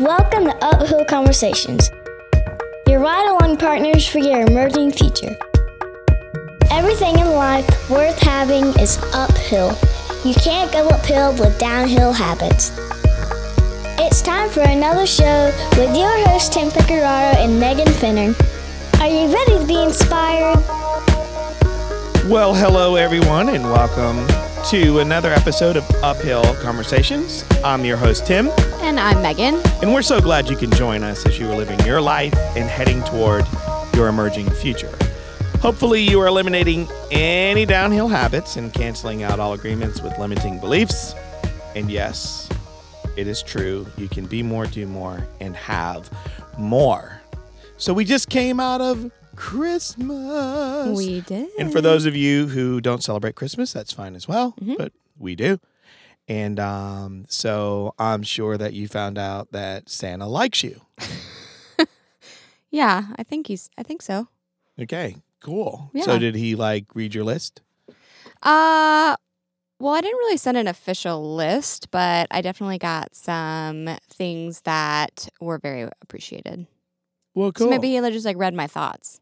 Welcome to Uphill Conversations, your ride along partners for your emerging future. Everything in life worth having is uphill. You can't go uphill with downhill habits. It's time for another show with your hosts Tim Pecoraro and Megan Finner. Are you ready to be inspired? Well, hello everyone, and welcome to another episode of Uphill Conversations. I'm your host, Tim, And I'm Megan. and we're so glad you can join us as you are living your life and heading toward your emerging future. Hopefully, you are eliminating any downhill habits and canceling out all agreements with limiting beliefs. And yes, it is true, you can be more, do more, and have more. So, we just came out of Christmas. We did. And for those of you who don't celebrate Christmas, that's fine as well, but we do. And um, so I'm sure that you found out that Santa likes you. Yeah, I think he's I think so. Okay, cool. Yeah. So did he like read your list? Uh well, I didn't really send an official list, but I definitely got some things that were very appreciated. Well, cool. So maybe he just like read my thoughts.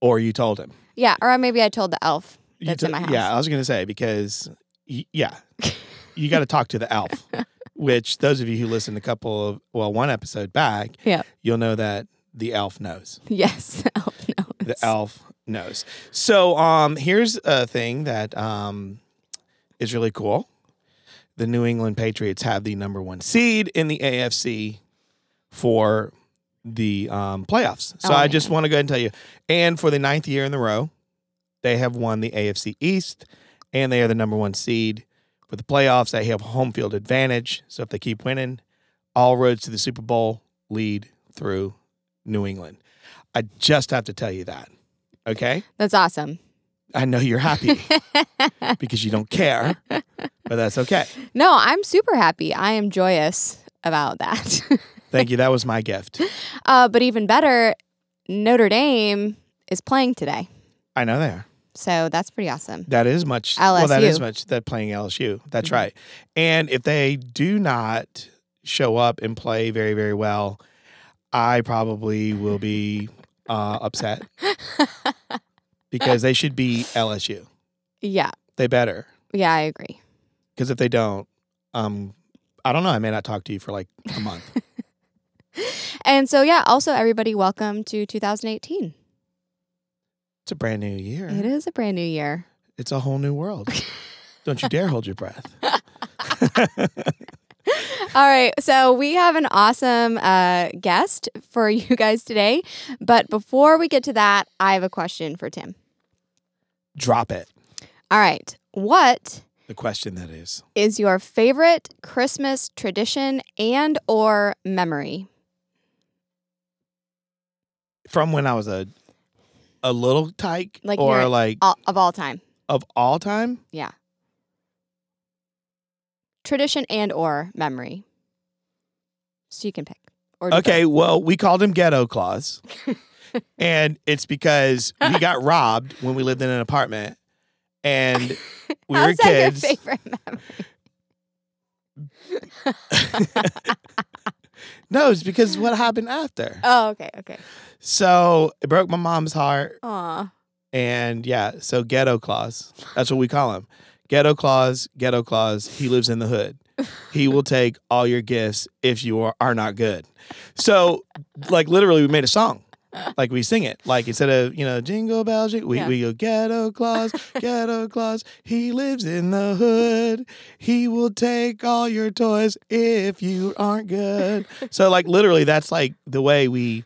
Or you told him. Yeah, or maybe I told the elf that's to- in my house. Yeah, I was going to say because, y- yeah, you got to talk to the elf, which those of you who listened a couple of, well, one episode back, Yeah. you'll know that the elf knows. Yes, the elf knows. the elf knows. So um here's a thing that um is really cool. The New England Patriots have the number one seed in the AFC for the um, playoffs. So Oh, I just want to go ahead and tell you. And for the ninth year in the row, they have won the AFC East and they are the number one seed. For the playoffs, they have home field advantage. So if they keep winning, all roads to the Super Bowl lead through New England. I just have to tell you that. Okay? That's awesome. I know you're happy because you don't care, but that's okay. No, I'm super happy. I am joyous about that. Thank you. That was my gift. uh, but even better, Notre Dame is playing today. I know they are. So that's pretty awesome. That is much. Well, that is LSU. much. That playing LSU. That's Mhm. right. And if they do not show up and play very, very well, I probably will be uh, upset because they should be LSU. Yeah. They better. Yeah, I agree. Because if they don't, um, I don't know. I may not talk to you for like a month. And so, yeah, also, everybody, welcome to 2018. it's a brand new year. It is a brand new year. It's a whole new world. Don't you dare hold your breath. All right. So, we have an awesome uh, guest for you guys today. But before we get to that, I have a question for Tim. Drop it. All right. What The question that is. is your favorite Christmas tradition and or memory? From when I was a a little tyke Like or like All, of all time. of all time? Yeah. Tradition and or memory. So you can pick. Or Okay, well, we called him Ghetto Claus. and it's because we got robbed when we lived in an apartment and we How's were kids. favorite memory? no, it's because what happened after. Oh, okay, okay. So it broke my mom's heart. Aw. And yeah, so Ghetto Claus. That's what we call him. Ghetto Claus, Ghetto Claus. He lives in the hood. He will take all your gifts if you are, are not good. So, like, literally, we made a song. Like, we sing it. Like, instead of, you know, Jingle Bells, we, Yeah. we go, Ghetto Claus, Ghetto Claus. He lives in the hood. He will take all your toys if you aren't good. So, like, literally, that's like the way we.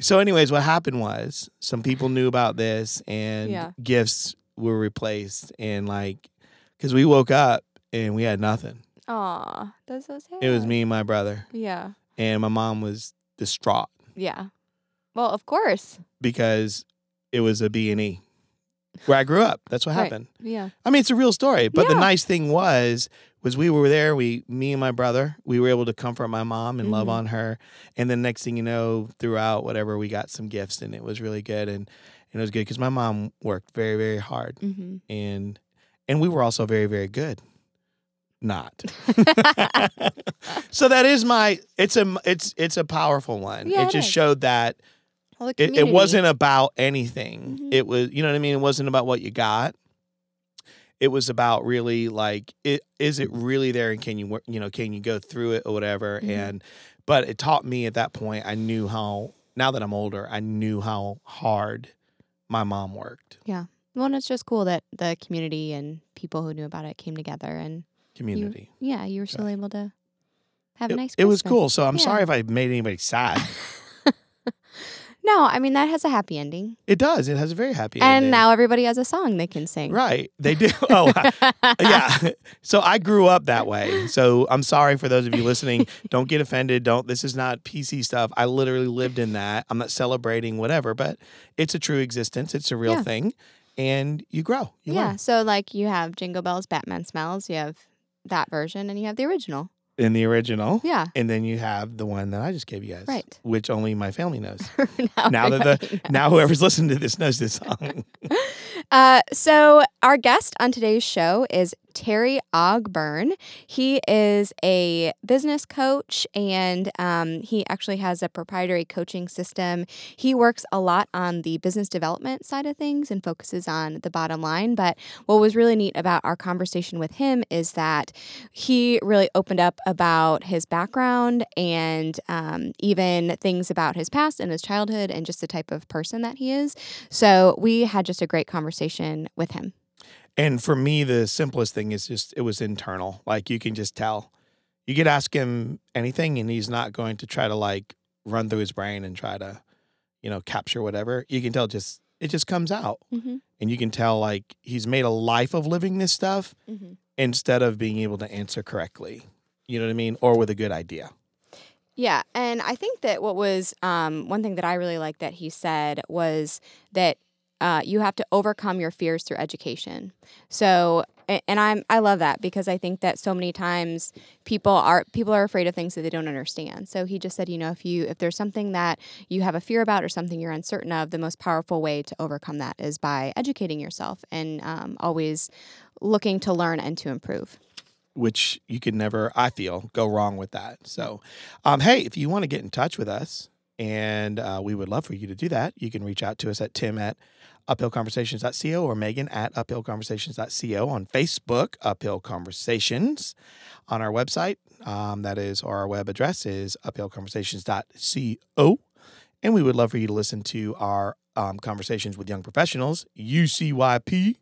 So, anyways, what happened was some people knew about this and Yeah. gifts were replaced. And, like, because we woke up and we had nothing. Aw. That's so sad. It was me and my brother. Yeah. And my mom was distraught Yeah. Well, of course. because it was a B&E where I grew up. That's what Right. happened. Yeah. I mean, it's a real story. But the nice thing was, was we were there. We, me and my brother, we were able to comfort my mom and love Mhm. on her. And then next thing you know, throughout whatever, we got some gifts, and it was really good. And, and it was good because my mom worked very, very hard, Mm-hmm. and and we were also very, very good. Not. So that is my. It's a. It's it's a powerful one. Yeah, it it just is. showed that Well, it, it wasn't about anything. Mhm. It was. You know what I mean. It wasn't about what you got. It was about really like it. Is it really there, and can you? You know, can you go through it or whatever? Mhm. And but it taught me at that point. I knew how. Now that I'm older, I knew how hard my mom worked. Yeah. Well, and it's just cool that the community and people who knew about it came together, and Community. yeah, you were still able to have It, a nice. it was cool. So I'm Yeah. sorry if I made anybody sad. No, I mean that has a happy ending, It does. It has a very happy and ending. And now everybody has a song they can sing. Right. They do. Oh, yeah. So I grew up that way. So I'm sorry for those of you listening. Don't get offended. Don't. This is not PC stuff. I literally lived in that. I'm not celebrating whatever, but it's a true existence. It's a real Yeah. thing, and you grow. You yeah. learn. So like you have Jingle Bells, Batman Smells. You have that version, and you have the original. In the original, Yeah. and then you have the one that I just gave you guys, Right. Which only my family knows. now, Now that the everybody now whoever's listening to this knows this song. Uh, so our guest on today's show is Terry Ogburn. He is a business coach and um, he actually has a proprietary coaching system. He works a lot on the business development side of things and focuses on the bottom line. But what was really neat about our conversation with him is that he really opened up about his background and um, even things about his past and his childhood and just the type of person that he is. So we had just a great conversation with him. And for me, the simplest thing is just it was internal. Like you can just tell. You could ask him anything, and he's not going to try to like run through his brain and try to, you know, capture whatever. You can tell just it just comes out, Mm-hmm. and you can tell like he's made a life of living this stuff Mm-hmm. instead of being able to answer correctly. You know what I mean? Or with a good idea. Yeah, and I think that what was um, one thing that I really liked that he said was that uh, you have to overcome your fears through education. So, and I'm I love that because I think that so many times people are people are afraid of things that they don't understand. So he just said, you know, if you if there's something that you have a fear about or something you're uncertain of, the most powerful way to overcome that is by educating yourself and um, always looking to learn and to improve. which you could never, I feel, go wrong with that. So, um, hey, if you want to get in touch with us, and uh, we would love for you to do that, you can reach out to us at tim at uphillconversations.co or Megan at uphillconversations.co on Facebook, Uphill Conversations. On our website, um, that is, or our web address is uphillconversations.co. And we would love for you to listen to our um, conversations with young professionals, ucyp.co.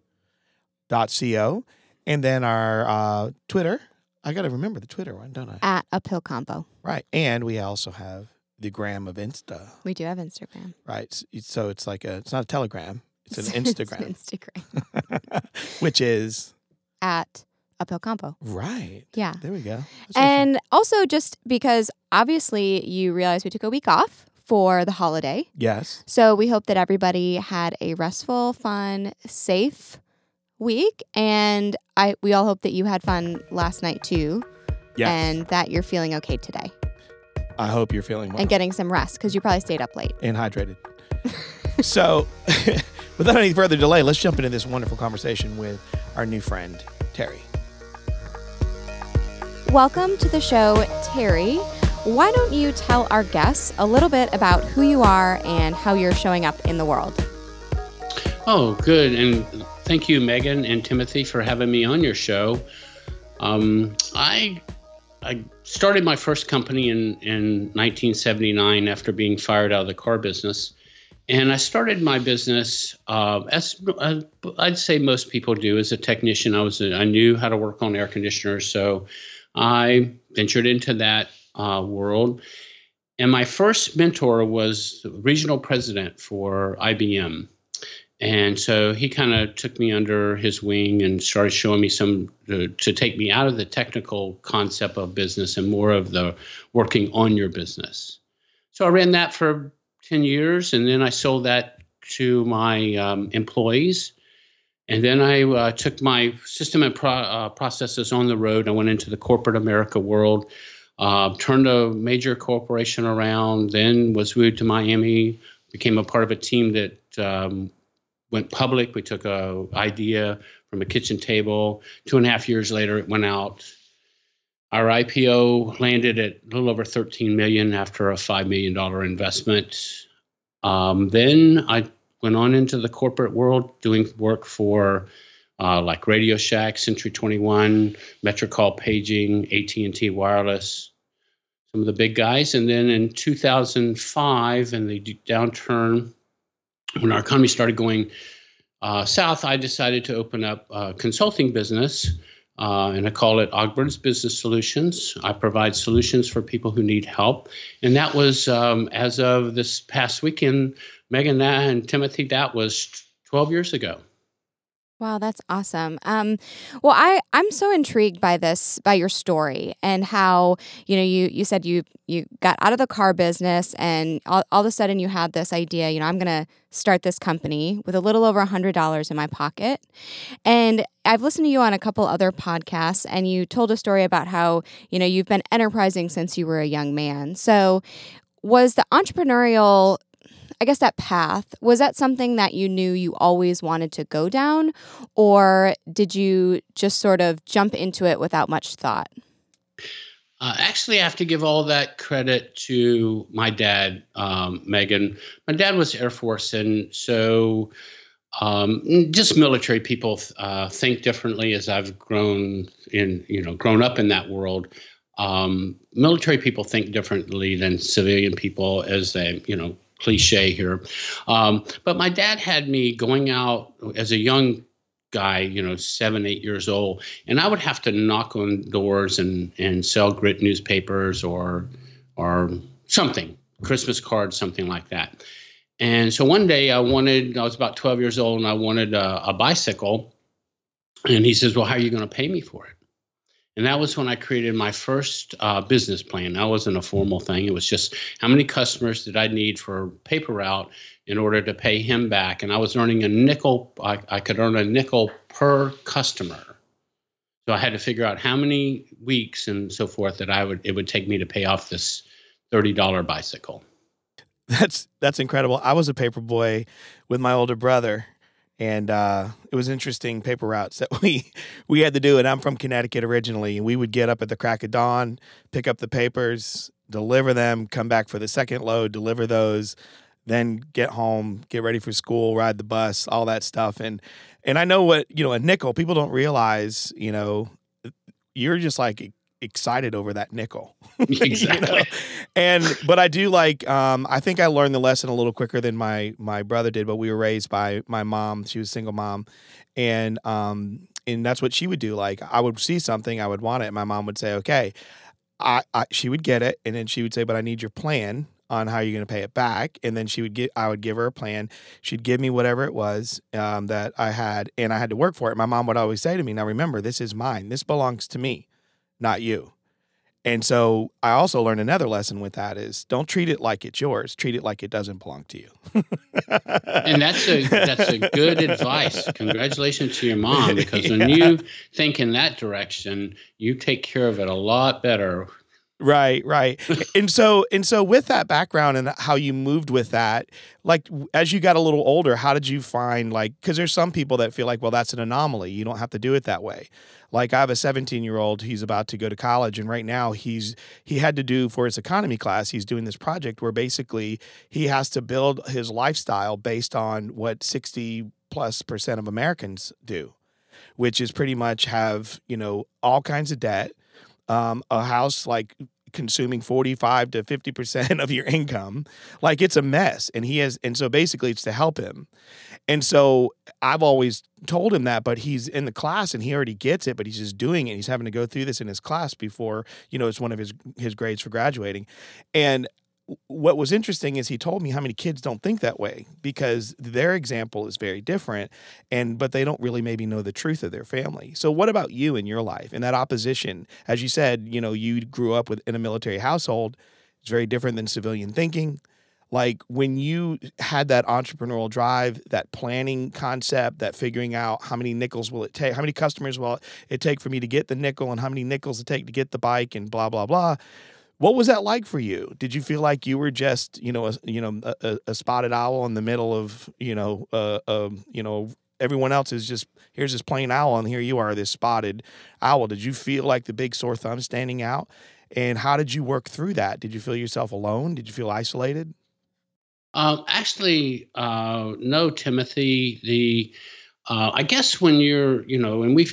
And then our uh, Twitter. I got to remember the Twitter one, don't I? At Uphill Convo, Right. And we also have the gram of Insta, we do have Instagram. right? So it's like a, it's not a telegram, it's an It's Instagram, Instagram which is, at Uphill Convo. right. Yeah. There we go. That's And also, just because obviously you realize we took a week off for the holiday. yes. So we hope that everybody had a restful, fun, safe week. And I we all hope that you had fun last night too. Yes. And that you're feeling okay today I hope you're feeling well and getting some rest because you probably stayed up late. and hydrated. so, without any further delay, let's jump into this wonderful conversation with our new friend, Terry. Welcome to the show, Terry. Why don't you tell our guests a little bit about who you are and how you're showing up in the world? Oh, good. And thank you, Megan and Timothy, for having me on your show. Um, I I started my first company in, in 1979 after being fired out of the car business. And I started my business uh, as uh, I'd say most people do as a technician. I was a, I knew how to work on air conditioners, so I ventured into that uh, world. And my first mentor was the regional president for IBM. And so he kind of took me under his wing and started showing me some to, to take me out of the technical concept of business and more of the working on your business. So I ran that for 10 years and then I sold that to my um, employees. And then I uh, took my system and pro- uh, processes on the road. I went into the corporate America world, uh, turned a major corporation around, then was moved to Miami, became a part of a team that um, went public. We took a idea from a kitchen table. Two and a half years later, it went out. Our IPO landed at a little over 13 million after a five million dollar investment. Um, then I went on into the corporate world, doing work for uh, like Radio Shack, Century 21, Metrocall Paging, AT&T Wireless, some of the big guys. And then in 2005, in the downturn, when our economy started going uh, south, I decided to open up a consulting business. Uh, and I call it Ogburn's Business Solutions. I provide solutions for people who need help. And that was, um, as of this past weekend, Megan and Timothy, that was 12 years ago. Wow, that's awesome. Um, well, I I'm so intrigued by this by your story and how you know you you said you you got out of the car business and all, all of a sudden you had this idea. You know, I'm gonna start this company with a little over a hundred dollars in my pocket, and I've listened to you on a couple other podcasts, and you told a story about how you know you've been enterprising since you were a young man. So, was the entrepreneurial I guess that path was that something that you knew you always wanted to go down, or did you just sort of jump into it without much thought? Uh, actually, I have to give all that credit to my dad, um, Megan. My dad was Air Force, and so um, just military people uh, think differently. As I've grown in, you know, grown up in that world, um, military people think differently than civilian people as they, you know, cliche here. Um, but my dad had me going out as a young guy, you know, seven, eight years old, and I would have to knock on doors and and sell grit newspapers or or something, Christmas cards, something like that. And so one day I wanted, I was about 12 years old, and I wanted a, a bicycle. And he says, "Well, how are you going to pay me for it?" And that was when I created my first uh, business plan. That wasn't a formal thing. It was just how many customers did I need for paper route in order to pay him back. And I was earning a nickel, I, I could earn a nickel per customer. So I had to figure out how many weeks and so forth that I would it would take me to pay off this $30 bicycle. That's that's incredible. I was a paper boy with my older brother and uh, it was interesting paper routes that we we had to do. And I'm from Connecticut originally, and we would get up at the crack of dawn, pick up the papers, deliver them, come back for the second load, deliver those, then get home, get ready for school, ride the bus, all that stuff. And and I know what you know a nickel. People don't realize, you know, you're just like excited over that nickel. Exactly. you know? And but I do like um I think I learned the lesson a little quicker than my my brother did, but we were raised by my mom. She was a single mom. And um and that's what she would do. Like I would see something, I would want it, and my mom would say, Okay. I, I she would get it and then she would say, But I need your plan on how you're going to pay it back and then she would get i would give her a plan she'd give me whatever it was um, that i had and i had to work for it my mom would always say to me now remember this is mine this belongs to me not you. And so I also learned another lesson with that is don't treat it like it's yours. Treat it like it doesn't belong to you. and that's a that's a good advice. Congratulations to your mom because when you think in that direction, you take care of it a lot better. Right, right. and so and so with that background and how you moved with that, like as you got a little older, how did you find like cuz there's some people that feel like well that's an anomaly. You don't have to do it that way. Like I have a 17 year old, he's about to go to college, and right now he's he had to do for his economy class. He's doing this project where basically he has to build his lifestyle based on what 60 plus percent of Americans do, which is pretty much have you know all kinds of debt, um, a house like consuming 45 to 50% of your income like it's a mess and he has and so basically it's to help him and so I've always told him that, but he's in the class and he already gets it, but he's just doing it. He's having to go through this in his class before, you know, it's one of his his grades for graduating. And what was interesting is he told me how many kids don't think that way because their example is very different and but they don't really maybe know the truth of their family. So what about you in your life and that opposition? As you said, you know, you grew up with in a military household. It's very different than civilian thinking like when you had that entrepreneurial drive that planning concept that figuring out how many nickels will it take how many customers will it take for me to get the nickel and how many nickels it take to get the bike and blah blah blah what was that like for you did you feel like you were just you know a, you know a, a spotted owl in the middle of you know uh, uh, you know everyone else is just here's this plain owl, and here you are, this spotted owl. Did you feel like the big sore thumb standing out? And how did you work through that? Did you feel yourself alone? Did you feel isolated? Um, actually, uh, no, Timothy. The uh, I guess when you're, you know, and we've,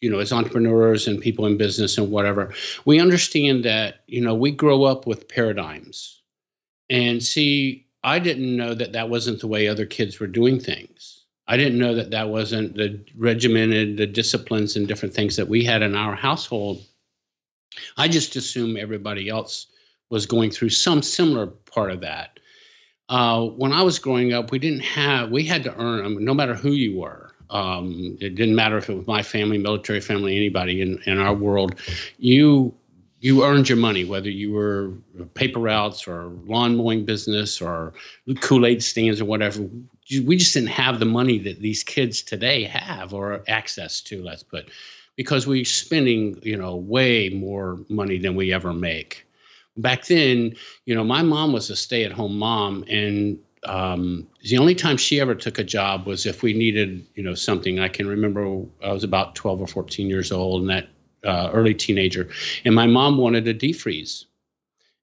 you know, as entrepreneurs and people in business and whatever, we understand that, you know, we grow up with paradigms, and see, I didn't know that that wasn't the way other kids were doing things. I didn't know that that wasn't the regimented, the disciplines and different things that we had in our household. I just assumed everybody else was going through some similar part of that uh, when I was growing up, we didn't have, we had to earn, I mean, no matter who you were. Um, it didn't matter if it was my family, military family, anybody in, in our world. You you earned your money, whether you were paper routes or lawn mowing business or Kool Aid stands or whatever. We just didn't have the money that these kids today have or access to. Let's put, because we're spending you know way more money than we ever make back then, you know, my mom was a stay at home mom and um, the only time she ever took a job was if we needed, you know, something. I can remember I was about 12 or 14 years old and that uh, early teenager, and my mom wanted a defreeze.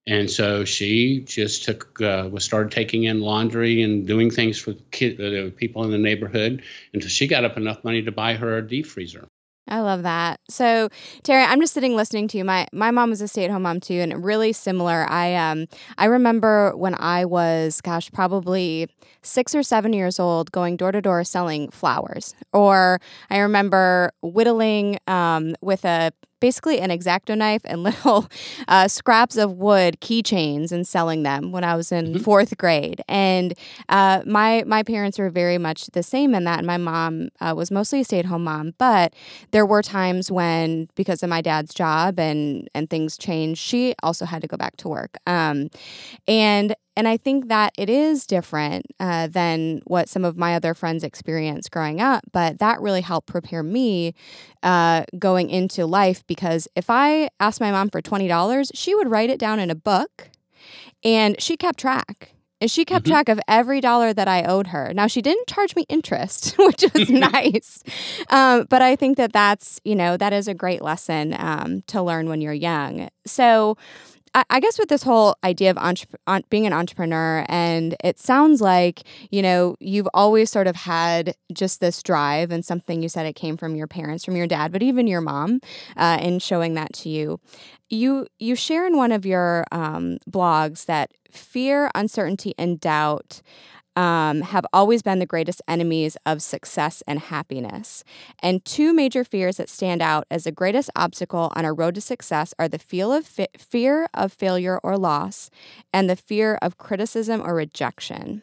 And so she just took, uh, was started taking in laundry and doing things for kid, uh, people in the neighborhood until she got up enough money to buy her a deep freezer. I love that. So, Terry, I'm just sitting listening to you. My my mom was a stay-at-home mom too and really similar. I um I remember when I was gosh, probably 6 or 7 years old going door to door selling flowers. Or I remember whittling um with a basically an exacto knife and little uh, scraps of wood keychains and selling them when I was in mm-hmm. fourth grade. And uh, my my parents were very much the same in that. And my mom uh, was mostly a stay at home mom, but there were times when because of my dad's job and and things changed, she also had to go back to work. Um, and and I think that it is different uh, than what some of my other friends experienced growing up, but that really helped prepare me uh, going into life because if I asked my mom for $20, she would write it down in a book and she kept track. And she kept mm-hmm. track of every dollar that I owed her. Now, she didn't charge me interest, which was nice. Um, but I think that that's, you know, that is a great lesson um, to learn when you're young. So, I, guess with this whole idea of entre- being an entrepreneur, and it sounds like you know you've always sort of had just this drive, and something you said it came from your parents, from your dad, but even your mom, uh, in showing that to you. You you share in one of your um, blogs that fear, uncertainty, and doubt um, have always been the greatest enemies of success and happiness. And two major fears that stand out as the greatest obstacle on our road to success are the feel of fi- fear of failure or loss and the fear of criticism or rejection.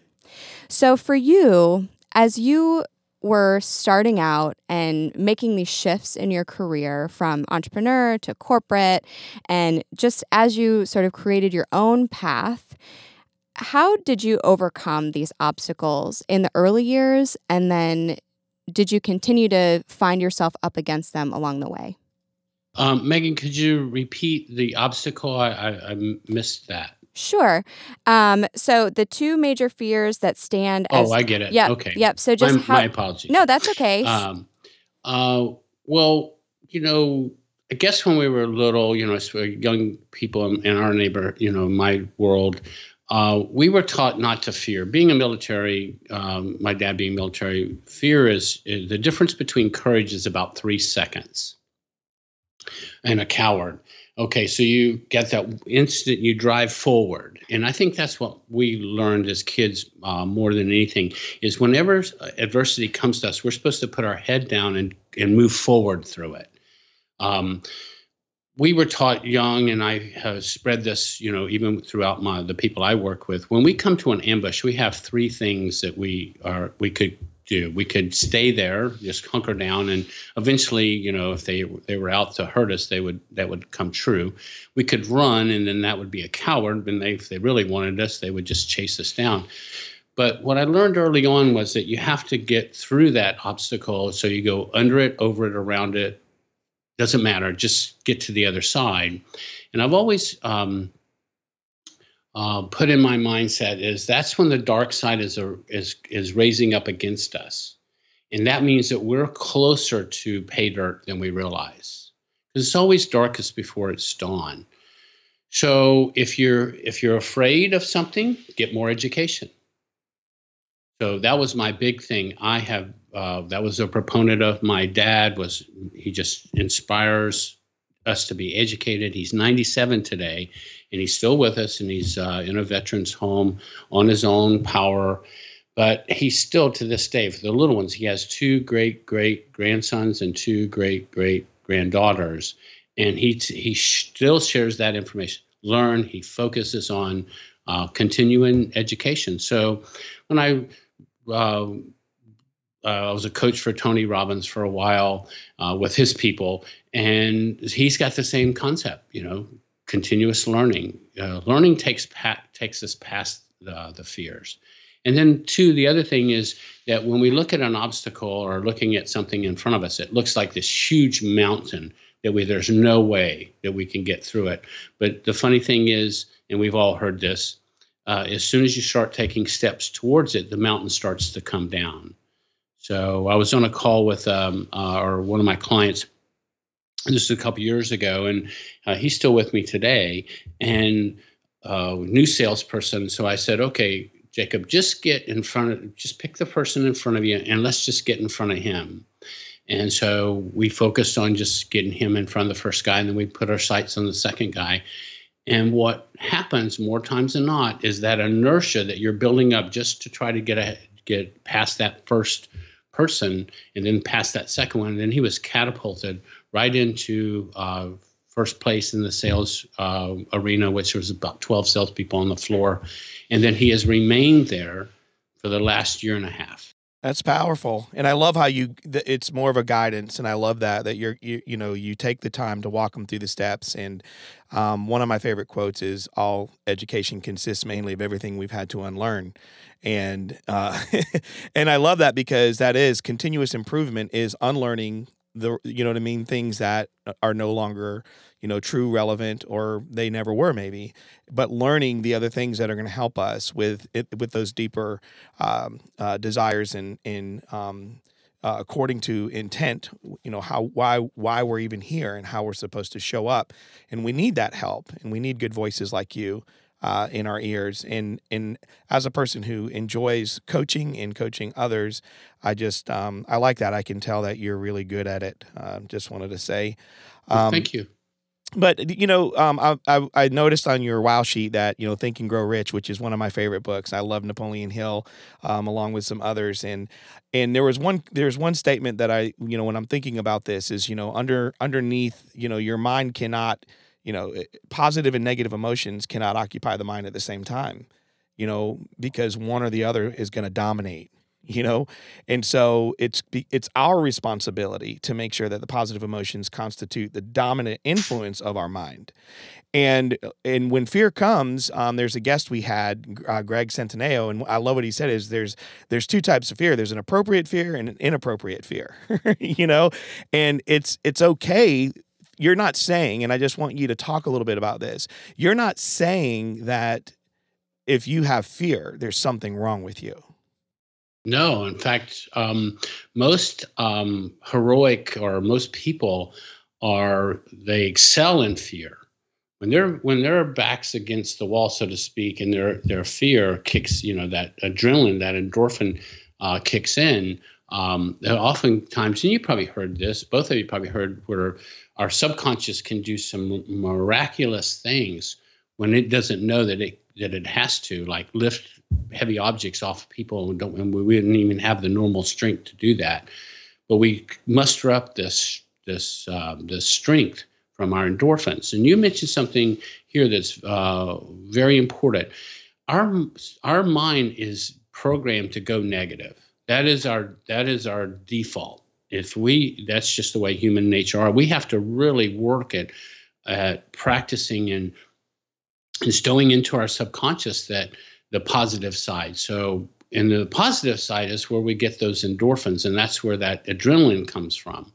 So, for you, as you were starting out and making these shifts in your career from entrepreneur to corporate, and just as you sort of created your own path, how did you overcome these obstacles in the early years? And then did you continue to find yourself up against them along the way? Um, Megan, could you repeat the obstacle? I, I, I missed that. Sure. Um, so the two major fears that stand oh, as, Oh, I get it. Yep, okay. Yep. So just my, how, my apologies. No, that's okay. Um, uh, well, you know, I guess when we were little, you know, as young people in, in our neighbor, you know, my world, uh, we were taught not to fear. Being a military, um, my dad being military, fear is, is, the difference between courage is about three seconds. And a coward. Okay, so you get that instant, you drive forward, and I think that's what we learned as kids uh, more than anything is whenever adversity comes to us, we're supposed to put our head down and and move forward through it. Um, we were taught young, and I have spread this, you know, even throughout my the people I work with. When we come to an ambush, we have three things that we are we could do. We could stay there, just hunker down, and eventually, you know, if they they were out to hurt us, they would that would come true. We could run, and then that would be a coward. And they, if they really wanted us, they would just chase us down. But what I learned early on was that you have to get through that obstacle. So you go under it, over it, around it, doesn't matter. Just get to the other side. And I've always um, uh, put in my mindset is that's when the dark side is a, is is raising up against us. And that means that we're closer to pay dirt than we realize. Because it's always darkest before it's dawn. So if you're if you're afraid of something, get more education. So that was my big thing. I have uh, that was a proponent of my dad was he just inspires us to be educated. He's 97 today, and he's still with us, and he's uh, in a veterans home on his own power. But he's still to this day for the little ones. He has two great great grandsons and two great great granddaughters, and he he still shares that information. Learn. He focuses on uh, continuing education. So when I uh, uh, I was a coach for Tony Robbins for a while uh, with his people, and he's got the same concept. You know, continuous learning. Uh, learning takes takes us past the, the fears. And then, two, the other thing is that when we look at an obstacle or looking at something in front of us, it looks like this huge mountain that we there's no way that we can get through it. But the funny thing is, and we've all heard this, uh, as soon as you start taking steps towards it, the mountain starts to come down. So I was on a call with um, uh, or one of my clients just a couple years ago, and uh, he's still with me today, and uh, new salesperson. So I said, okay, Jacob, just get in front of, just pick the person in front of you, and let's just get in front of him. And so we focused on just getting him in front of the first guy, and then we put our sights on the second guy. And what happens more times than not is that inertia that you're building up just to try to get a, get past that first person and then passed that second one. And then he was catapulted right into uh, first place in the sales uh, arena, which was about 12 salespeople on the floor. And then he has remained there for the last year and a half. That's powerful, and I love how you. It's more of a guidance, and I love that that you're you, you know you take the time to walk them through the steps. And um, one of my favorite quotes is, "All education consists mainly of everything we've had to unlearn," and uh, and I love that because that is continuous improvement is unlearning the you know what I mean things that are no longer you know true relevant or they never were maybe but learning the other things that are going to help us with it with those deeper um, uh, desires and in um, uh, according to intent you know how why why we're even here and how we're supposed to show up and we need that help and we need good voices like you uh, in our ears. And and as a person who enjoys coaching and coaching others, I just um, I like that. I can tell that you're really good at it. Uh, just wanted to say, um, thank you but you know, um, I, I, I noticed on your wow sheet that you know Think and Grow Rich, which is one of my favorite books. I love Napoleon Hill, um, along with some others, and and there was one there's one statement that I you know when I'm thinking about this is you know under underneath you know your mind cannot you know eh, positive and negative emotions cannot occupy the mind at the same time, you know because one or the other is going to dominate you know? And so it's it's our responsibility to make sure that the positive emotions constitute the dominant influence of our mind. And and when fear comes um, there's a guest we had uh, greg centineo and i love what he said is there's there's two types of fear. There's an appropriate fear and an inappropriate fear you know? And it's it's okay you're not saying and i just want you to talk a little bit about this you're not saying that if you have fear there's something wrong with you no, in fact, um, most um, heroic or most people are they excel in fear when they're when their backs against the wall, so to speak, and their their fear kicks, you know, that adrenaline, that endorphin uh, kicks in. Um, oftentimes, and you probably heard this, both of you probably heard where our subconscious can do some miraculous things when it doesn't know that it that it has to, like lift heavy objects off people and don't and we wouldn't even have the normal strength to do that. But we muster up this this uh, this strength from our endorphins. And you mentioned something here that's uh, very important. Our our mind is programmed to go negative. That is our that is our default. If we that's just the way human nature are. We have to really work at at practicing and instilling into our subconscious that the positive side. So, in the positive side is where we get those endorphins, and that's where that adrenaline comes from.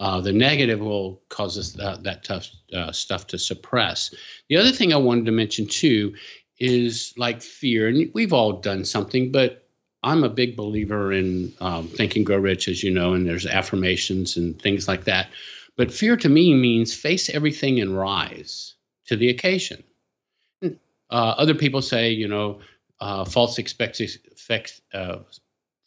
Uh, the negative will cause us that, that tough uh, stuff to suppress. The other thing I wanted to mention too is like fear, and we've all done something, but I'm a big believer in um, Think and Grow Rich, as you know, and there's affirmations and things like that. But fear to me means face everything and rise to the occasion. Uh, other people say, you know, uh, false expect, uh,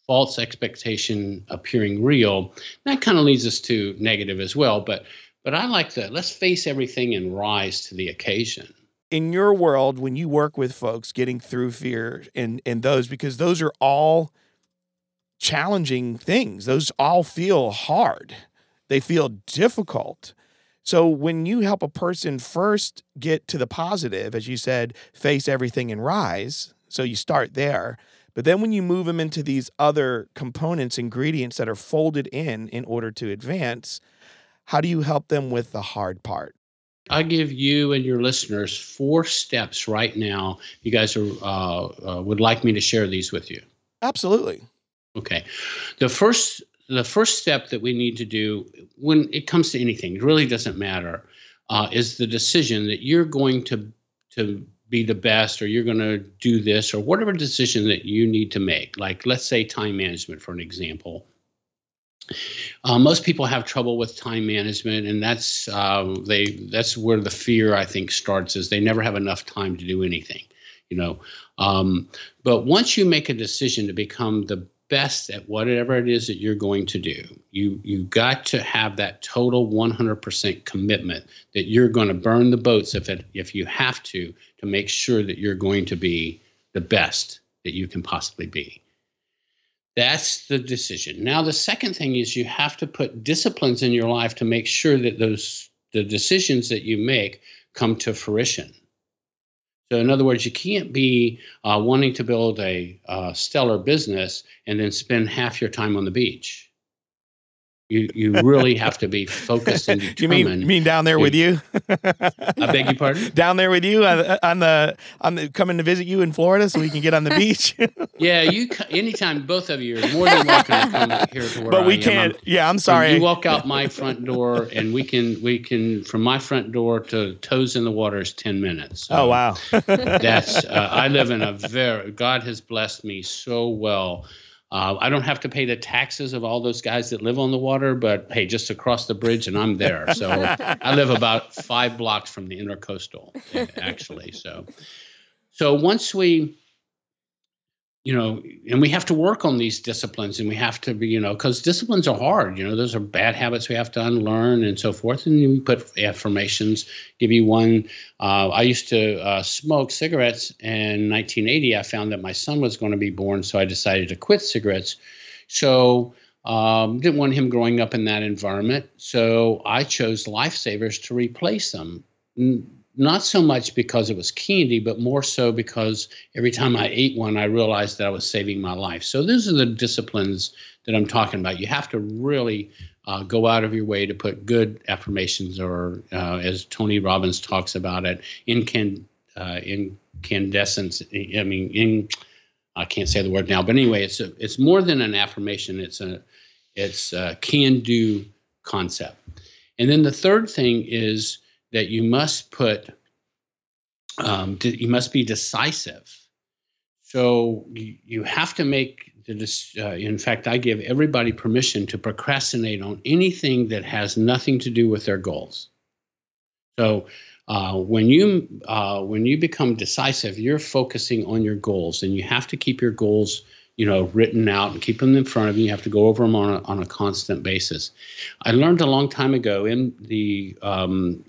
false expectation appearing real. That kind of leads us to negative as well. But but I like that. Let's face everything and rise to the occasion in your world when you work with folks getting through fear and and those because those are all challenging things those all feel hard they feel difficult so when you help a person first get to the positive as you said face everything and rise so you start there but then when you move them into these other components ingredients that are folded in in order to advance how do you help them with the hard part I give you and your listeners four steps right now. You guys are uh, uh, would like me to share these with you. Absolutely. Okay. The first the first step that we need to do when it comes to anything, it really doesn't matter, uh, is the decision that you're going to to be the best or you're going to do this or whatever decision that you need to make. Like let's say time management for an example. Uh, most people have trouble with time management, and that's uh, they that's where the fear I think starts. Is they never have enough time to do anything, you know. Um, but once you make a decision to become the best at whatever it is that you're going to do, you you got to have that total 100% commitment that you're going to burn the boats if it if you have to to make sure that you're going to be the best that you can possibly be. That's the decision. Now, the second thing is you have to put disciplines in your life to make sure that those the decisions that you make come to fruition. So, in other words, you can't be uh, wanting to build a uh, stellar business and then spend half your time on the beach. You you really have to be focused and determined. you mean, mean down there with you? I beg your pardon. Down there with you on, on the on the coming to visit you in Florida so we can get on the beach. yeah, you anytime both of you are more than welcome to come here to where But we I can't. yeah, I'm sorry. You walk out my front door, and we can we can from my front door to toes in the water is ten minutes. So oh wow. that's uh, I live in a very God has blessed me so well uh, I don't have to pay the taxes of all those guys that live on the water, but hey, just across the bridge and I'm there. So I live about five blocks from the intercoastal, actually. So, so once we you know, and we have to work on these disciplines and we have to be, you know, because disciplines are hard. You know, those are bad habits we have to unlearn and so forth. And we put affirmations, give you one. Uh, I used to uh, smoke cigarettes in 1980. I found that my son was going to be born, so I decided to quit cigarettes. So, um, didn't want him growing up in that environment. So I chose lifesavers to replace them not so much because it was candy, but more so because every time I ate one, I realized that I was saving my life. So those are the disciplines that I'm talking about. You have to really uh, go out of your way to put good affirmations, or uh, as Tony Robbins talks about it, incan- uh, incandescence. I mean, in I can't say the word now, but anyway, it's a, it's more than an affirmation. It's a it's a can-do concept. And then the third thing is that you must put um, you must be decisive. So you have to make the uh, in fact i give everybody permission to procrastinate on anything that has nothing to do with their goals. So uh, when you uh, when you become decisive you're focusing on your goals and you have to keep your goals you know written out and keep them in front of you. You have to go over them on a, on a constant basis. I learned a long time ago in the um,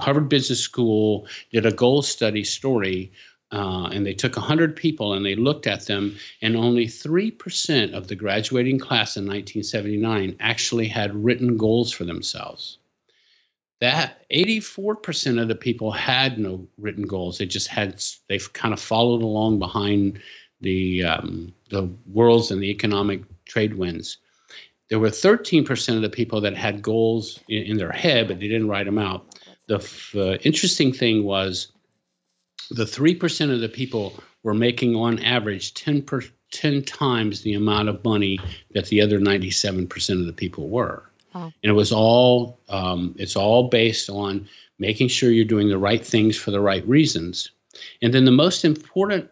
Harvard Business School did a goal study story, uh, and they took 100 people and they looked at them, and only 3% of the graduating class in 1979 actually had written goals for themselves. That 84% of the people had no written goals. They just had, they've kind of followed along behind the, um, the worlds and the economic trade winds. There were 13% of the people that had goals in, in their head, but they didn't write them out the uh, interesting thing was the 3% of the people were making on average 10 per 10 times the amount of money that the other 97% of the people were. And it was all um, it's all based on making sure you're doing the right things for the right reasons. And then the most important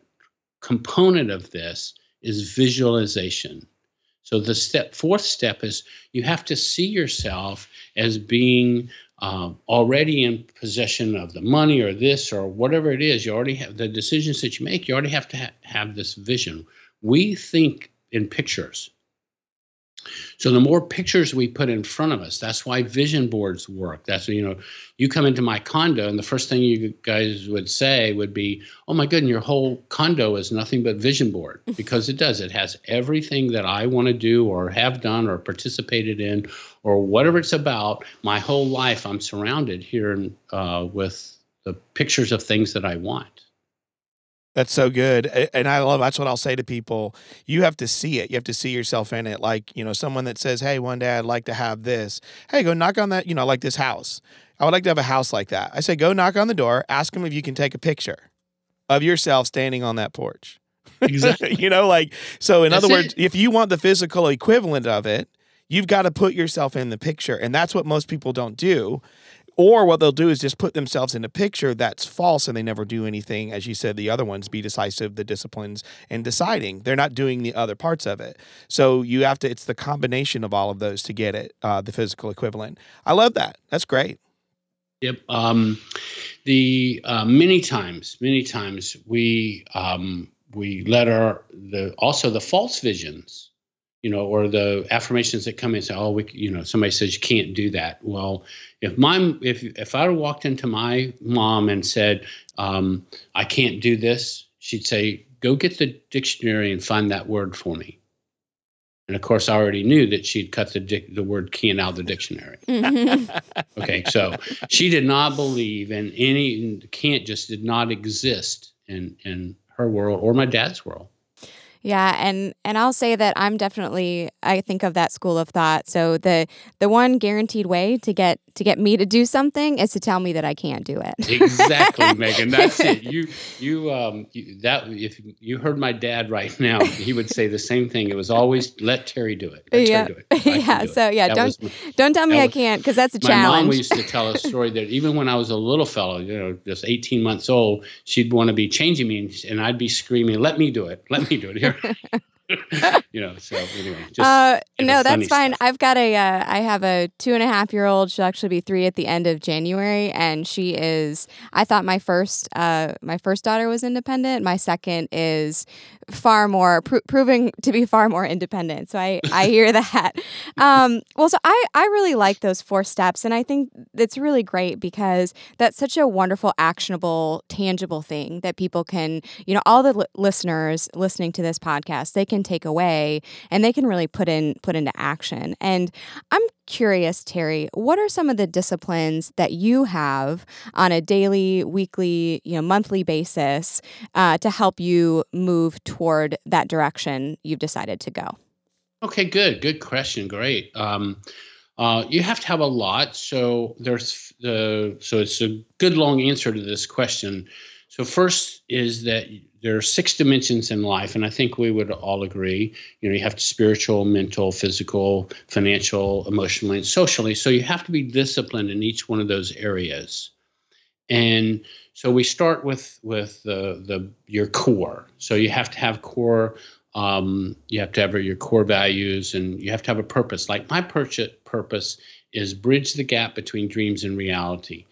component of this is visualization. So the step fourth step is you have to see yourself as being um, already in possession of the money or this or whatever it is. You already have the decisions that you make. You already have to ha- have this vision. We think in pictures. So the more pictures we put in front of us, that's why vision boards work. That's you know, you come into my condo and the first thing you guys would say would be, "Oh my goodness, your whole condo is nothing but vision board," because it does. It has everything that I want to do or have done or participated in or whatever it's about. My whole life, I'm surrounded here uh, with the pictures of things that I want. That's so good. And I love that's what I'll say to people. You have to see it. You have to see yourself in it. Like, you know, someone that says, Hey, one day I'd like to have this. Hey, go knock on that, you know, like this house. I would like to have a house like that. I say, go knock on the door, ask them if you can take a picture of yourself standing on that porch. Exactly. you know, like, so in That's other words, it. if you want the physical equivalent of it, you've got to put yourself in the picture. And that's what most people don't do. Or what they'll do is just put themselves in a picture that's false and they never do anything. As you said, the other ones be decisive, the disciplines, and deciding. They're not doing the other parts of it. So you have to, it's the combination of all of those to get it, uh, the physical equivalent. I love that. That's great. Yep. Um, the uh, many times, many times we um, we let our the also the false visions, you know, or the affirmations that come in and say, "Oh, we," you know, somebody says you can't do that. Well, if my if if I walked into my mom and said, um, "I can't do this," she'd say, "Go get the dictionary and find that word for me." And of course, I already knew that she'd cut the dic- the word "can" out of the dictionary. Okay, so she did not believe in any can't just did not exist in in her world or my dad's world. Yeah, and and I'll say that I'm definitely I think of that school of thought. So the the one guaranteed way to get to get me to do something is to tell me that I can't do it. Exactly, Megan. That's it. You you um you, that if you heard my dad right now, he would say the same thing. It was always let Terry do it. Let Yeah. Terry do it. I yeah, do it." so yeah, That don't was my- don't tell me that I can't because that's a challenge. my mom used to tell a story that even when I was a little fellow, you know, just 18 months old, she'd want to be changing me, and- and I'd be screaming, "Let me do it! Let me do it here!" you know. So anyway, just uh, you no, that's fine. stuff. I've got a, uh, I have a two and a half year old. She'll actually be three at the end of January, and she is. I thought my first, uh, my first daughter was independent. My second is far more pro- proving to be far more independent. So I, I hear that. Um, well, so I, I really like those four steps, and I think it's really great because that's such a wonderful, actionable, tangible thing that people can, you know, all the li- listeners listening to this podcast, they can take away and they can really put in put into action. And I'm curious, Terry, what are some of the disciplines that you have on a daily, weekly, you know, monthly basis uh, to help you move toward that direction you've decided to go? Okay, good, good question, great. Um, uh, you have to have a lot, so there's the so it's a good long answer to this question. So first is that there are six dimensions in life, and I think we would all agree. You know, you have to spiritual, mental, physical, financial, emotionally, and socially. So you have to be disciplined in each one of those areas. And so we start with with the the your core. So you have to have core. Um, you have to have your core values, and you have to have a purpose. Like my purpose is bridge the gap between dreams and reality.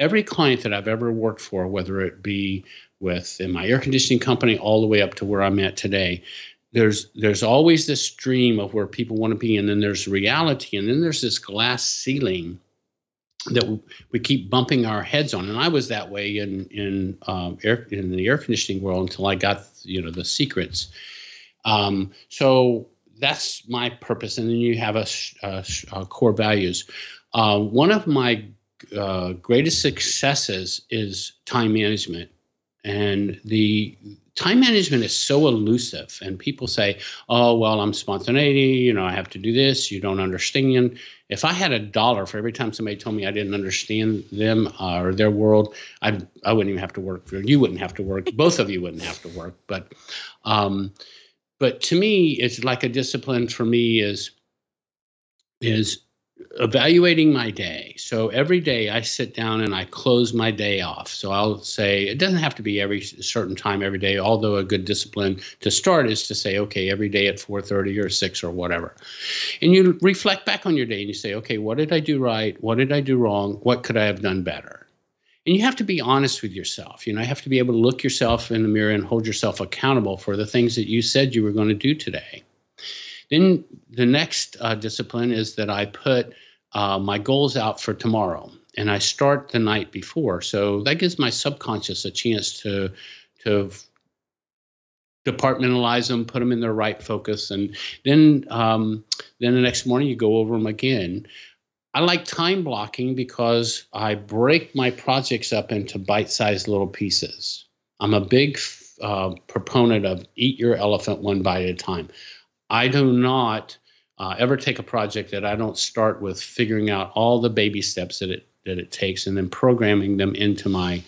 Every client that I've ever worked for, whether it be with in my air conditioning company all the way up to where I'm at today, there's there's always this dream of where people want to be, and then there's reality, and then there's this glass ceiling that we keep bumping our heads on. And I was that way in in um, air in the air conditioning world until I got you know the secrets. Um, so that's my purpose. And then you have a, a uh, core values. Uh, one of my uh, greatest successes is time management. And the time management is so elusive. And people say, oh, well, I'm spontaneity. You know, I have to do this. You don't understand. If I had a dollar for every time somebody told me I didn't understand them uh, or their world, I I wouldn't even have to work. For, you wouldn't have to work. Both of you wouldn't have to work. But um, but to me, it's like a discipline for me is is evaluating my day. So every day I sit down and I close my day off. So I'll say it doesn't have to be every certain time every day, although a good discipline to start is to say, okay, every day at 4:30 or 6 or whatever. And you reflect back on your day and you say, okay, what did I do right? What did I do wrong? What could I have done better? And you have to be honest with yourself. You know, you have to be able to look yourself in the mirror and hold yourself accountable for the things that you said you were going to do today. Then the next uh, discipline is that I put uh, my goals out for tomorrow, and I start the night before. So that gives my subconscious a chance to to departmentalize them, put them in their right focus, and then um, then the next morning you go over them again. I like time blocking because I break my projects up into bite-sized little pieces. I'm a big uh, proponent of eat your elephant one bite at a time. I do not uh, ever take a project that I don't start with figuring out all the baby steps that it that it takes and then programming them into my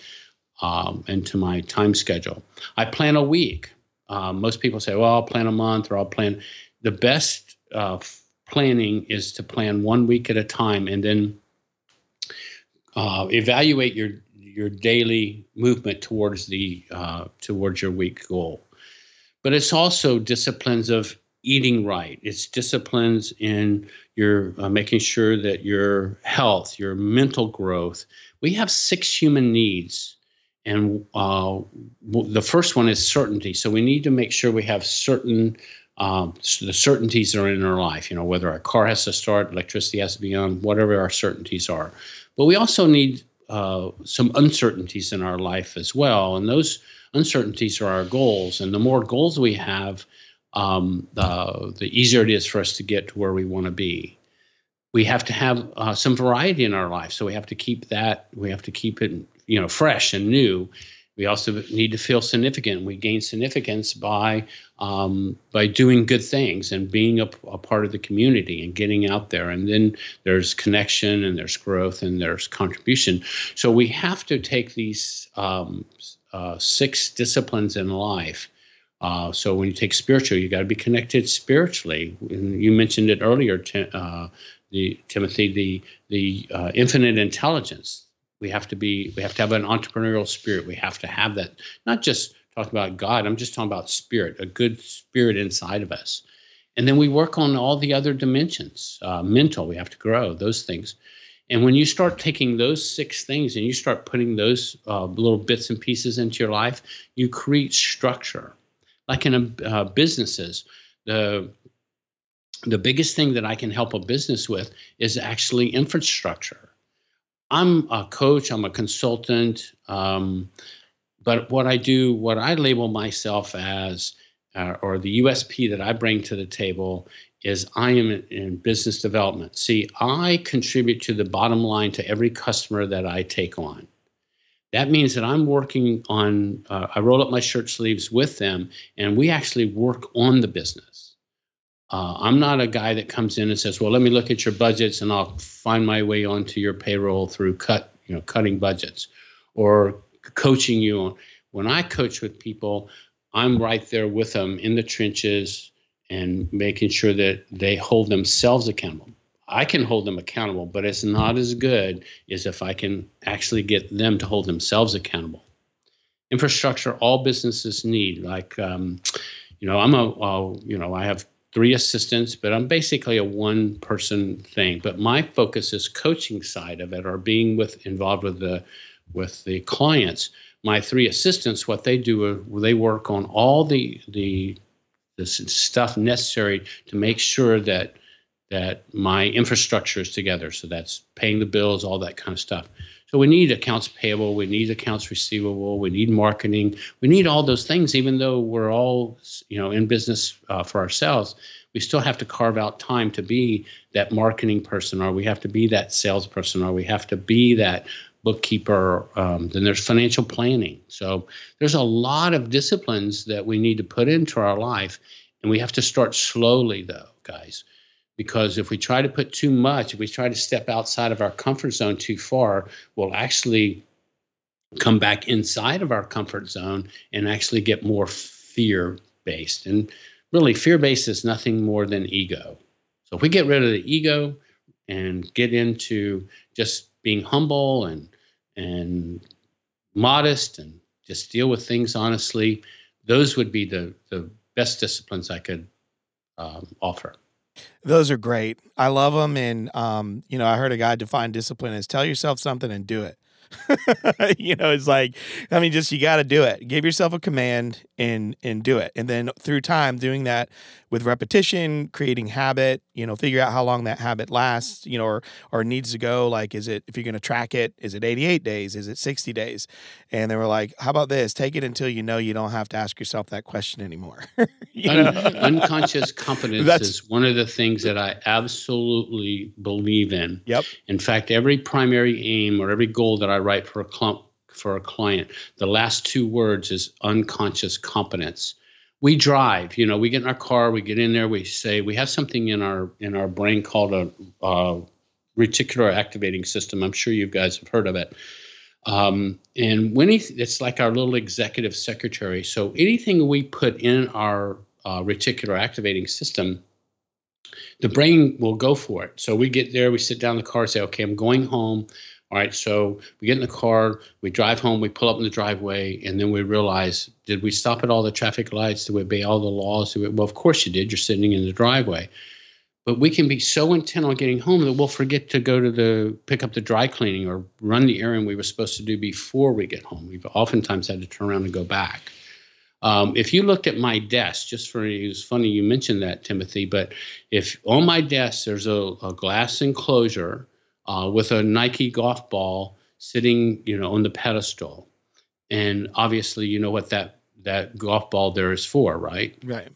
um, into my time schedule. I plan a week. Uh, most people say, "Well, I'll plan a month or I'll plan." The best uh, planning is to plan one week at a time and then uh, evaluate your your daily movement towards the uh, towards your week goal. But it's also disciplines of eating right. It's disciplines in your uh, making sure that your health, your mental growth. We have six human needs, and uh, the first one is certainty. So we need to make sure we have certain um, the certainties are in our life. You know, whether our car has to start, electricity has to be on, whatever our certainties are. But we also need uh, some uncertainties in our life as well, and those uncertainties are our goals. And the more goals we have, um, the, the easier it is for us to get to where we want to be. We have to have uh, some variety in our life, so we have to keep that. We have to keep it, you know, fresh and new. We also need to feel significant. We gain significance by um, by doing good things and being a, a, part of the community and getting out there. And then there's connection and there's growth and there's contribution. So we have to take these um, uh, six disciplines in life uh, so when you take spiritual, you got to be connected spiritually. You mentioned it earlier, uh, the Timothy, the the uh, infinite intelligence. We have to be. We have to have an entrepreneurial spirit. We have to have that. Not just talking about God. I'm just talking about spirit, a good spirit inside of us. And then we work on all the other dimensions. Uh, mental, we have to grow those things. And when you start taking those six things and you start putting those uh, little bits and pieces into your life, you create structure like in uh, businesses, the the biggest thing that I can help a business with is actually infrastructure. I'm a coach, I'm a consultant, um, but what I do, what I label myself as, uh, or the USP that I bring to the table is I am in, in business development. See, I contribute to the bottom line to every customer that I take on. That means that I'm working on, uh, I roll up my shirt sleeves with them and we actually work on the business. Uh, I'm not a guy that comes in and says, well, let me look at your budgets and I'll find my way onto your payroll through cut, you know, cutting budgets or coaching you. When I coach with people, I'm right there with them in the trenches and making sure that they hold themselves accountable. I can hold them accountable, but it's not as good as if I can actually get them to hold themselves accountable. Infrastructure all businesses need, like, um, you know, I'm a, uh, you know, I have three assistants, but I'm basically a one person thing. But my focus is coaching side of it or being with involved with the with the clients. My three assistants, what they do, uh, they work on all the the the stuff necessary to make sure that that my infrastructure is together. So that's paying the bills, all that kind of stuff. So we need accounts payable, we need accounts receivable, we need marketing, we need all those things. Even though we're all, you know, in business uh, for ourselves, we still have to carve out time to be that marketing person, or we have to be that salesperson, or we have to be that bookkeeper. Um, then there's financial planning. So there's a lot of disciplines that we need to put into our life, and we have to start slowly, though, guys because if we try to put too much, if we try to step outside of our comfort zone too far, we'll actually come back inside of our comfort zone and actually get more fear based. And really, fear based is nothing more than ego. So if we get rid of the ego and get into just being humble and and modest and just deal with things honestly, those would be the the best disciplines I could um, offer. Those are great. I love them. And, um, you know, I heard a guy define discipline as tell yourself something and do it. you know, it's like, I mean, just you got to do it. Give yourself a command and and do it. And then through time, doing that with repetition, creating habit. You know, figure out how long that habit lasts. You know, or or needs to go. Like, is it if you're going to track it? Is it 88 days? Is it 60 days? And they were like, how about this? Take it until you know you don't have to ask yourself that question anymore. Un- unconscious competence That's, is one of the things that I absolutely believe in. Yep. In fact, every primary aim or every goal that I write for a clump for a client, the last two words is unconscious competence. We drive, you know, we get in our car, we get in there, we say we have something in our in our brain called a uh, reticular activating system. I'm sure you guys have heard of it. Um, and when it's like our little executive secretary. So anything we put in our uh, reticular activating system, the brain will go for it. So we get there, we sit down in the car, say, okay, I'm going home. All right, so we get in the car, we drive home, we pull up in the driveway, and then we realize, did we stop at all the traffic lights? Did we obey all the laws? We, well, of course you did. You're sitting in the driveway. But we can be so intent on getting home that we'll forget to go to the pick up the dry cleaning or run the errand we were supposed to do before we get home. We've oftentimes had to turn around and go back. Um, if you looked at my desk, just for it was funny you mentioned that, Timothy, but if on my desk there's a, a glass enclosure uh, with a Nike golf ball sitting, you know, on the pedestal. And obviously, you know what that that golf ball there is for, right? Right.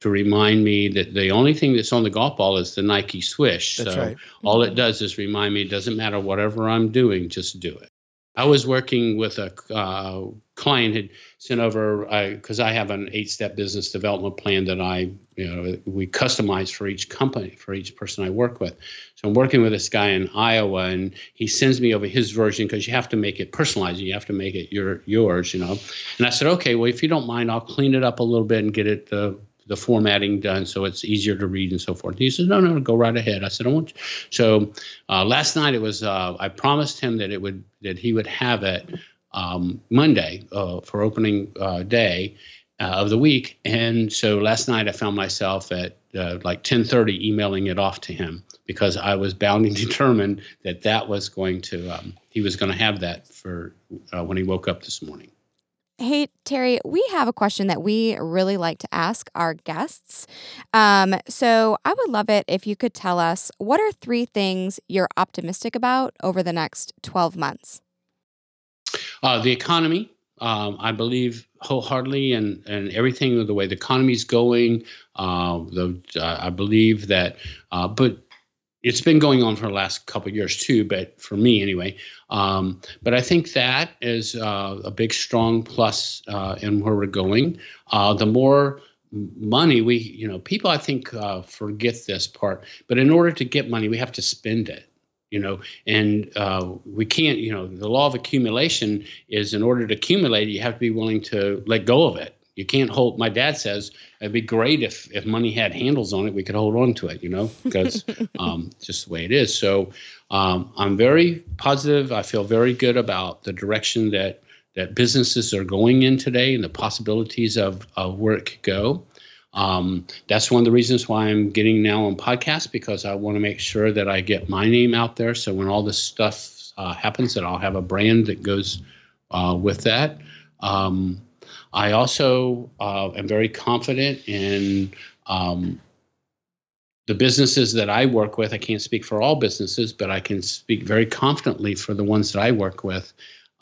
To remind me that the only thing that's on the golf ball is the Nike swish. That's so right. all it does is remind me it doesn't matter whatever I'm doing, just do it. I was working with a uh, client had sent over because I, have an eight-step business development plan that I, you know, we customize for each company for each person I work with. So I'm working with this guy in Iowa, and he sends me over his version because you have to make it personalized. You have to make it your yours, you know. And I said, okay, well, if you don't mind, I'll clean it up a little bit and get it uh, the formatting done so it's easier to read and so forth. He said, "No, no, go right ahead." I said, "I want." You. So uh, last night it was. Uh, I promised him that it would that he would have it um, Monday uh, for opening uh, day uh, of the week, and so last night I found myself at uh, like 10:30 emailing it off to him because I was bound and determined that that was going to um, he was going to have that for when he woke up this morning. Hey, Terry, we have a question that we really like to ask our guests. Um, so I would love it if you could tell us what are three things you're optimistic about over the next 12 months? Uh, the economy. Um, I believe wholeheartedly and and everything the way the economy is going. Uh, the, uh, I believe that, uh, but it's been going on for the last couple of years too, but for me anyway. Um, but I think that is uh, a big, strong plus uh, in where we're going. Uh, the more money we, you know, people I think uh, forget this part. But in order to get money, we have to spend it. You know, and uh, we can't. You know, the law of accumulation is in order to accumulate, you have to be willing to let go of it you can't hold my dad says it'd be great if if money had handles on it we could hold on to it you know because um, just the way it is. So um, i'm very positive i feel very good about the direction that that businesses are going in today and the possibilities of, of where it could go. Um, that's one of the reasons why i'm getting now on podcasts because i want to make sure that i get my name out there. So when all this stuff uh, happens that i'll have a brand that goes uh, with that. Um, I also uh, am very confident in um, the businesses that I work with. I can't speak for all businesses, but I can speak very confidently for the ones that I work with.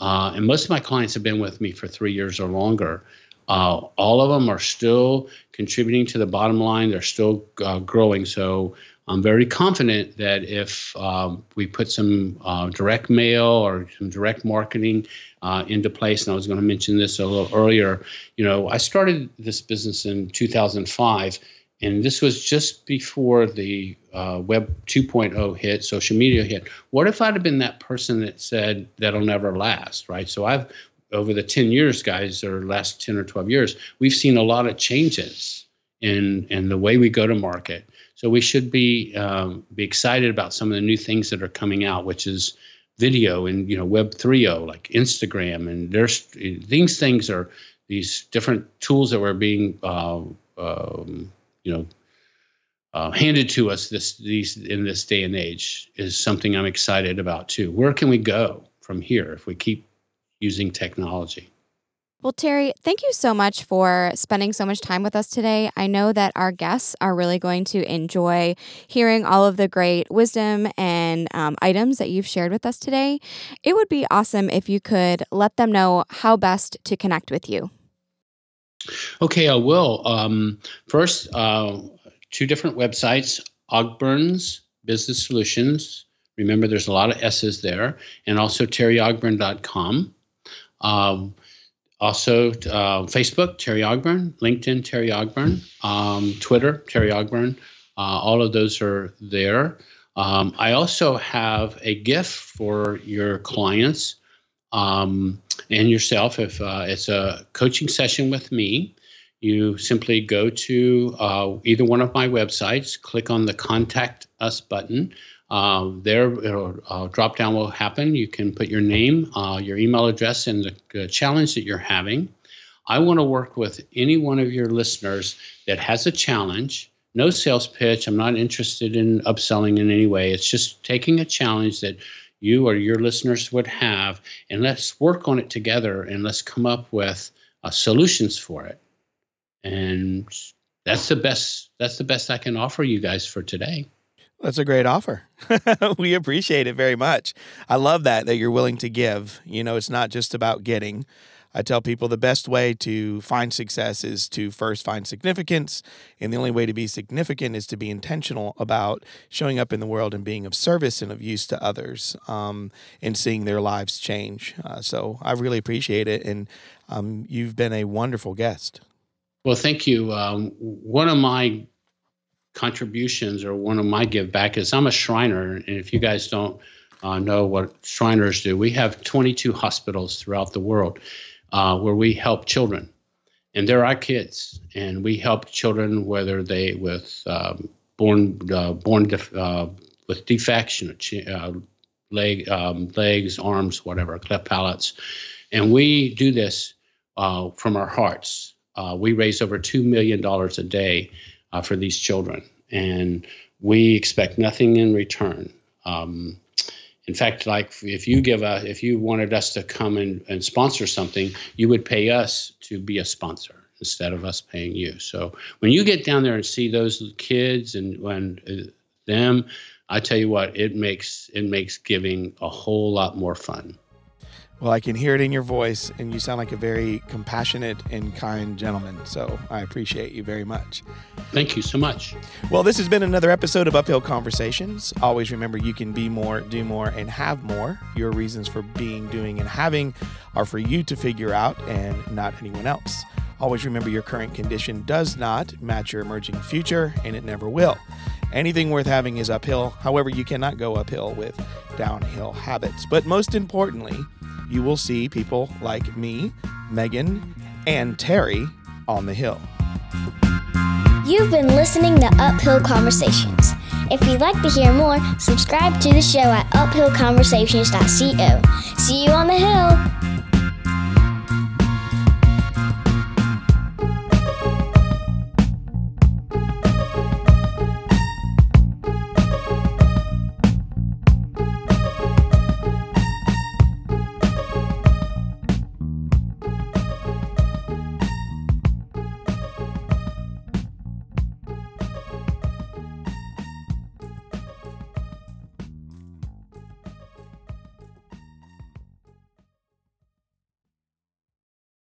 Uh, and most of my clients have been with me for three years or longer. Uh, all of them are still contributing to the bottom line. They're still uh, growing. So I'm very confident that if um, we put some uh, direct mail or some direct marketing uh, into place, and I was going to mention this a little earlier, you know, I started this business in 2005, and this was just before the uh, Web 2.0 hit, social media hit. What if I'd have been that person that said that'll never last, right? So I've over the 10 years, guys, or last 10 or 12 years, we've seen a lot of changes in in the way we go to market So we should be um, be excited about some of the new things that are coming out, which is video and you know Web 3.0 like Instagram, and there's these things are these different tools that were being uh, um, you know uh, handed to us this these in this day and age is something I'm excited about too. Where can we go from here if we keep using technology? Well, Terry, thank you so much for spending so much time with us today. I know that our guests are really going to enjoy hearing all of the great wisdom and um, items that you've shared with us today. It would be awesome if you could let them know how best to connect with you. Okay, I will. Um, first, uh, two different websites Ogburns Business Solutions. Remember, there's a lot of S's there, and also terryogburn.com. Um, also, uh, Facebook, Terry Ogburn, LinkedIn, Terry Ogburn, um, Twitter, Terry Ogburn. Uh, all of those are there. Um, I also have a gift for your clients um, and yourself. If uh, it's a coaching session with me, you simply go to uh, either one of my websites, click on the Contact Us button. Uh, there, a drop down will happen. You can put your name, uh, your email address, and the, the challenge that you're having. I want to work with any one of your listeners that has a challenge. No sales pitch. I'm not interested in upselling in any way. It's just taking a challenge that you or your listeners would have, and let's work on it together and let's come up with uh, solutions for it. And that's the best. That's the best I can offer you guys for today. That's a great offer. we appreciate it very much. I love that that you're willing to give. You know, it's not just about getting. I tell people the best way to find success is to first find significance. And the only way to be significant is to be intentional about showing up in the world and being of service and of use to others um, and seeing their lives change. Uh, so I really appreciate it. And um, you've been a wonderful guest. Well, thank you. Um, one of my contributions or one of my give back is I'm a Shriner, and if you guys don't uh, know what Shriners do, we have 22 hospitals throughout the world uh, where we help children, and they're our kids, and we help children whether they with um, born uh, born def- uh, with defects, uh, leg um, legs, arms, whatever, cleft palates, and we do this uh, from our hearts. we raise over two million dollars a day uh, for these children. And we expect nothing in return. Um, in fact, like if you give a, if you wanted us to come and, and sponsor something, you would pay us to be a sponsor instead of us paying you. So when you get down there and see those kids and when uh, them, I tell you what, it makes it makes giving a whole lot more fun. Well, I can hear it in your voice, and you sound like a very compassionate and kind gentleman. So I appreciate you very much. Thank you so much. Well, this has been another episode of Uphill Conversations. Always remember you can be more, do more, and have more. Your reasons for being, doing, and having are for you to figure out and not anyone else. Always remember your current condition does not match your emerging future, and it never will. Anything worth having is uphill. However, you cannot go uphill with downhill habits. But most importantly, you will see people like me, Megan, and Terry on the hill. You've been listening to Uphill Conversations. If you'd like to hear more, subscribe to the show at uphillconversations.co. See you on the hill!